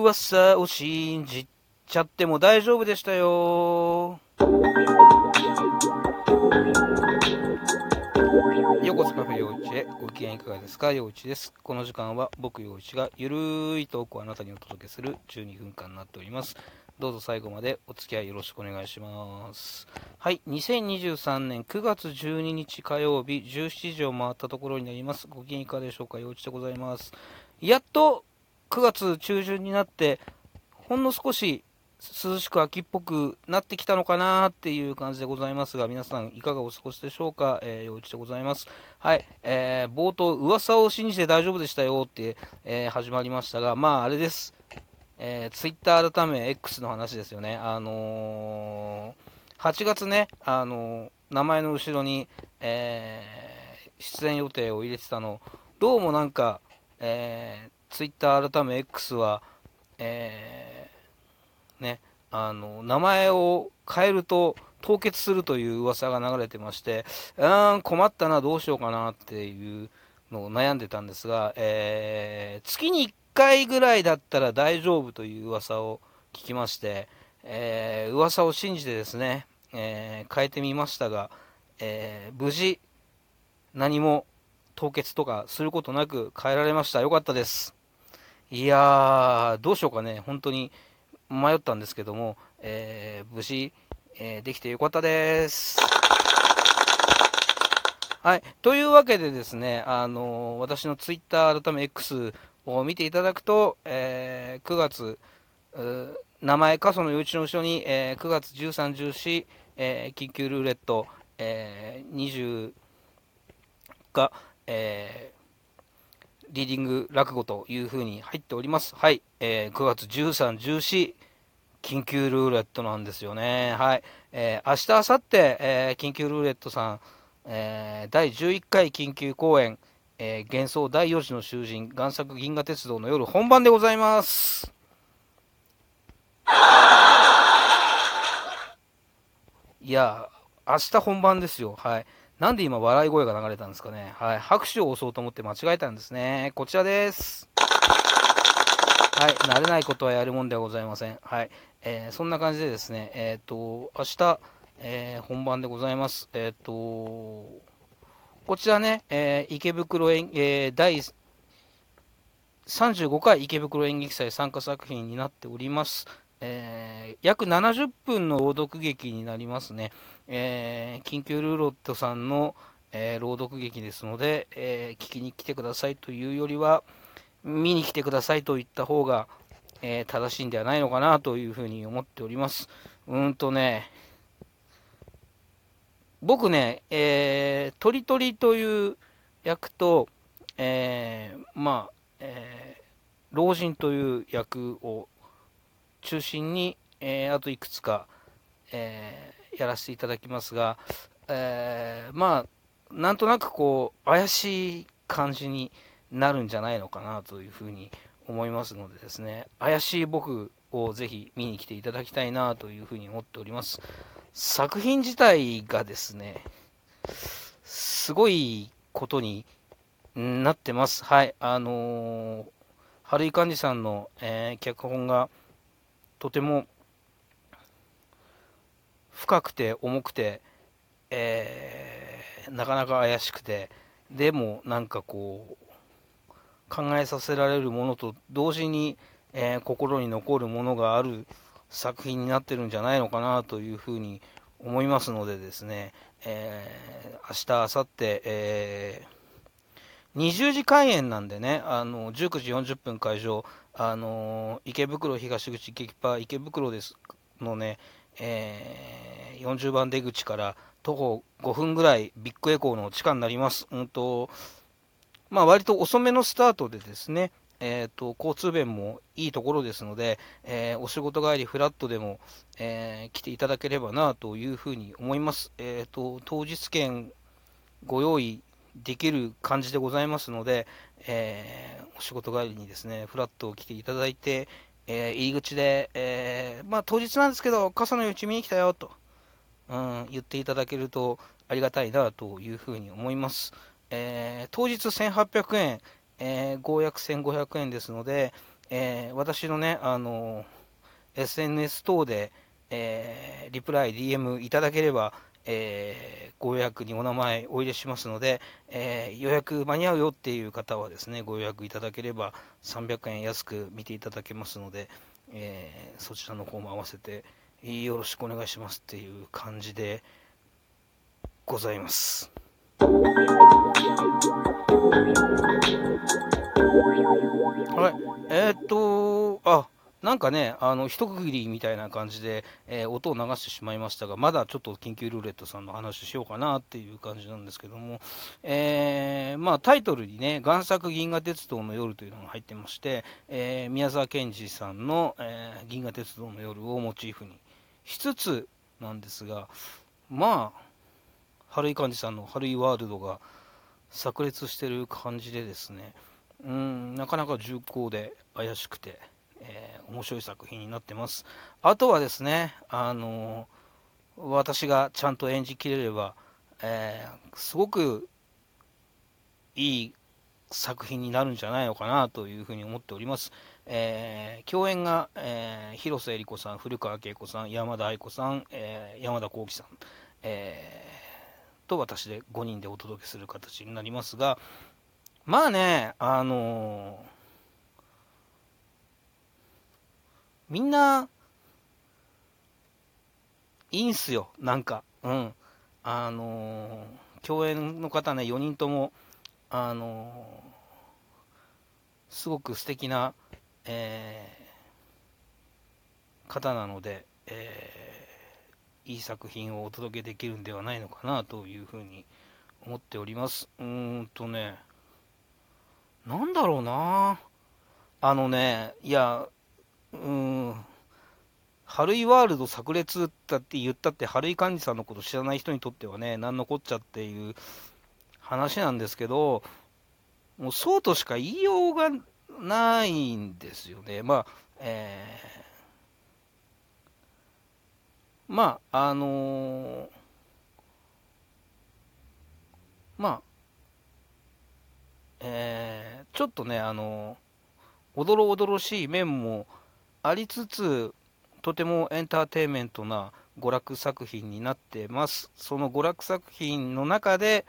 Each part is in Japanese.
噂を信じちゃっても大丈夫でしたよ。横須カフェ陽一へご機嫌いかがですか？陽一です。この時間は僕陽一がゆるいトークをあなたにお届けする12分間になっております。どうぞ最後までお付き合いよろしくお願いします。はい、2023年9月12日火曜日17時を回ったところになります。ご機嫌いかがでしょうか？陽一でございます。やっと9月中旬になって、ほんの少し涼しく秋っぽくなってきたのかなっていう感じでございますが、皆さんいかがお過ごしでしょうか、えー、陽一でございます。はい、えー、冒頭、噂を信じて大丈夫でしたよって、えー、始まりましたが、まああれです。えー、ツイッター改め X の話ですよね。あのー、8月ね、あのー、名前の後ろに、えー、出演予定を入れてたの、どうもなんか、えー、ツイッター改め X は、えーね、あの、名前を変えると凍結するという噂が流れてまして、うーん、困ったな、どうしようかなっていうのを悩んでたんですが、えー、月に1回ぐらいだったら大丈夫という噂を聞きまして、えー、噂を信じてですね、えー、変えてみましたが、えー、無事、何も凍結とかすることなく変えられました。よかったです。いやー、どうしようかね、本当に。迷ったんですけども、えー、無事、えー、できてよかったです。はい。というわけでですね、あのー、私のツイッター改め X を見ていただくと、えー、9月、名前、過疎の幼稚の後ろに、えー、9月13、14、えー、緊急ルーレット、えー、20が、えー、リーディング落語というふうに入っております。はい。えー、9月13、14、緊急ルーレットなんですよね。はい。えー、明日、明後日、えー、緊急ルーレットさん、えー、第11回緊急公演、えー、幻想第4次の囚人、贋作銀河鉄道の夜本番でございます。いや、明日本番ですよ。はい。なんで今笑い声が流れたんですかね。はい。拍手を押そうと思って間違えたんですね。こちらです。はい。慣れないことはやるもんではございません。はい。えー、そんな感じでですね、えっ、ー、と、明日、えー、本番でございます。えっ、と、こちらね、え池袋演、え第35回池袋演劇祭参加作品になっております。え約70分の朗読劇になりますね。え緊急ルーロットさんの、え朗読劇ですので、え聞きに来てくださいというよりは、見に来てくださいと言った方が、え、正しいんではないのかなというふうに思っております。うんとね、僕ね、えー、トリトリという役と、えー、まあ、えー、老人という役を中心に、えー、あといくつか、えー、やらせていただきますが、えー、まあ、なんとなくこう、怪しい感じになるんじゃないのかなというふうに思いますのでですね、怪しい僕をぜひ見に来ていただきたいなというふうに思っております。作品自体がですね、すごいことになってます。はい。あのー、春井寛治さんの、えー、脚本がとても深くて重くて、えー、なかなか怪しくて、でもなんかこう、考えさせられるものと同時に、えー、心に残るものがある作品になってるんじゃないのかなというふうに思いますのでですね、えー、明日、明後日、えー、20時開演なんでね、あの19時40分会場、あの池袋東口激パ池袋ですのね、えー、40番出口から徒歩5分ぐらいビッグエコーの地下になります。うんとまあ、割と遅めのスタートでですね、えーと、交通便もいいところですので、えー、お仕事帰りフラットでも、えー、来ていただければなというふうに思います。えーと、当日券ご用意できる感じでございますので、えお仕事帰りにですね、フラットを来ていただいて、え入り口で、えまあ、当日なんですけど、傘のうち見に来たよと、うん、言っていただけるとありがたいなというふうに思います。え、当日1800円、えー、合約1500円ですので、え、私のね、あの SNS 等で、えー、リプライ、DM いただければ、えー、ご予約にお名前お入れしますので、えー、予約間に合うよっていう方はですね、ご予約いただければ300円安く見ていただけますので、えー、そちらの方も合わせてよろしくお願いしますっていう感じでございます。はい、え、っと、あ、なんかね、あの一区切りみたいな感じで、えー、音を流してしまいましたが、まだちょっと緊急ルーレットさんの話しようかなっていう感じなんですけども、えー、まあ、タイトルにね、贋作銀河鉄道の夜というのが入ってまして、えー、宮沢賢治さんの、え銀河鉄道の夜をモチーフにしつつなんですが、まあ、春井寛治さんの春井ワールドが炸裂してる感じでですね、うん、なかなか重厚で怪しくて、えー、面白い作品になってます。あとはですね、あのー、私がちゃんと演じきれれば、えー、すごくいい作品になるんじゃないのかなというふうに思っております。えー、共演が、えー、広瀬えり子さん、古川恵子さん、山田愛子さん、えー、山田幸喜さん、えー、と私で5人でお届けする形になりますが、まあね、あのーみんな、いいんすよ、なんか。うん。あのー、共演の方ね、4人とも、あのー、すごく素敵な、えー、方なので、えー、いい作品をお届けできるんではないのかなというふうに思っております。うーんとね、なんだろうなあのね、いや、うん、春井ワールド炸裂だって言ったって、春井寛治さんのこと知らない人にとってはね、なんのこっちゃっていう話なんですけど、もうそうとしか言いようがないんですよね。まあ、えー、まあ、あのー、まあ、えー、ちょっとね、あのー、おどろおどろしい面も、ありつつ、とてもエンターテインメントな娯楽作品になってます。その娯楽作品の中で、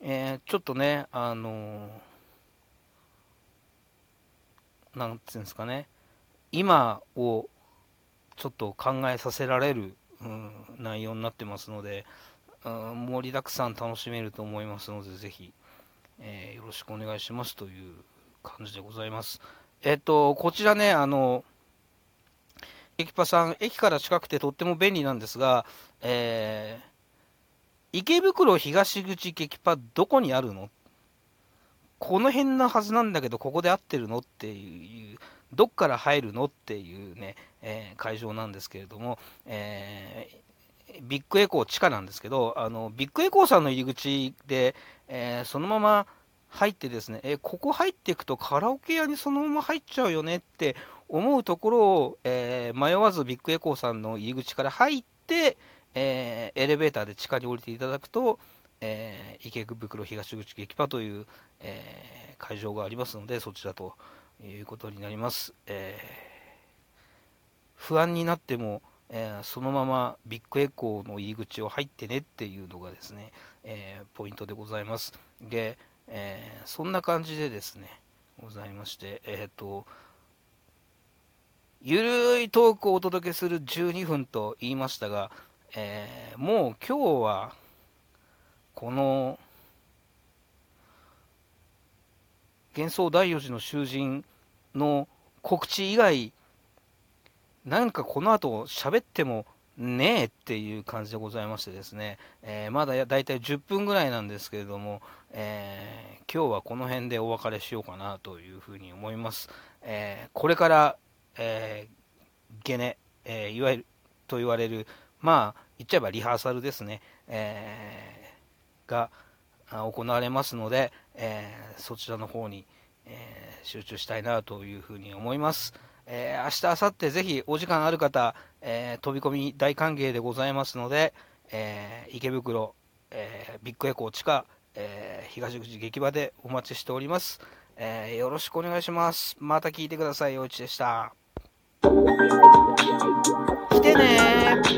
えー、ちょっとね、あのー、なんていうんですかね、今をちょっと考えさせられる、うん、内容になってますので、うん、盛りだくさん楽しめると思いますので、ぜひ、えー、よろしくお願いしますという感じでございます。えっ、と、こちらね、あの、駅パさん、駅から近くてとっても便利なんですが、えー、池袋東口劇場どこにあるの？この辺のはずなんだけど、ここで合ってるの？っていう、どっから入るの？っていうね、えー、会場なんですけれども、えー、ビッグエコー地下なんですけど、あのビッグエコーさんの入り口で、えー、そのまま入ってですね、えここ入っていくとカラオケ屋にそのまま入っちゃうよねって思うところを、えー、迷わずビッグエコーさんの入り口から入って、えー、エレベーターで地下に降りていただくと、えー、池袋東口劇場という、え会場がありますので、そちらということになります。え不安になっても、えそのままビッグエコーの入り口を入ってねっていうのがですね、えポイントでございます。で、えそんな感じでですね、ございまして、えっ、と、ゆるいトークをお届けする12分と言いましたが、えー、もう今日は、この、幻想第4次の囚人の告知以外、なんかこの後喋ってもねえっていう感じでございましてですね、えー、まだだいたい10分ぐらいなんですけれども、えー、今日はこの辺でお別れしようかなというふうに思います。え、これからえー、ゲネ、えー、いわゆると言われる、まあ、言っちゃえばリハーサルですね、えー、が行われますので、え、そちらの方に、え、集中したいなというふうに思います。えー、明日、明後日、ぜひお時間ある方、え、飛び込み大歓迎でございますので、え、池袋、え、ビッグエコー地下、え、東口劇場でお待ちしております。えーよろしくお願いします。また聞いてください。陽一でした。来てねー。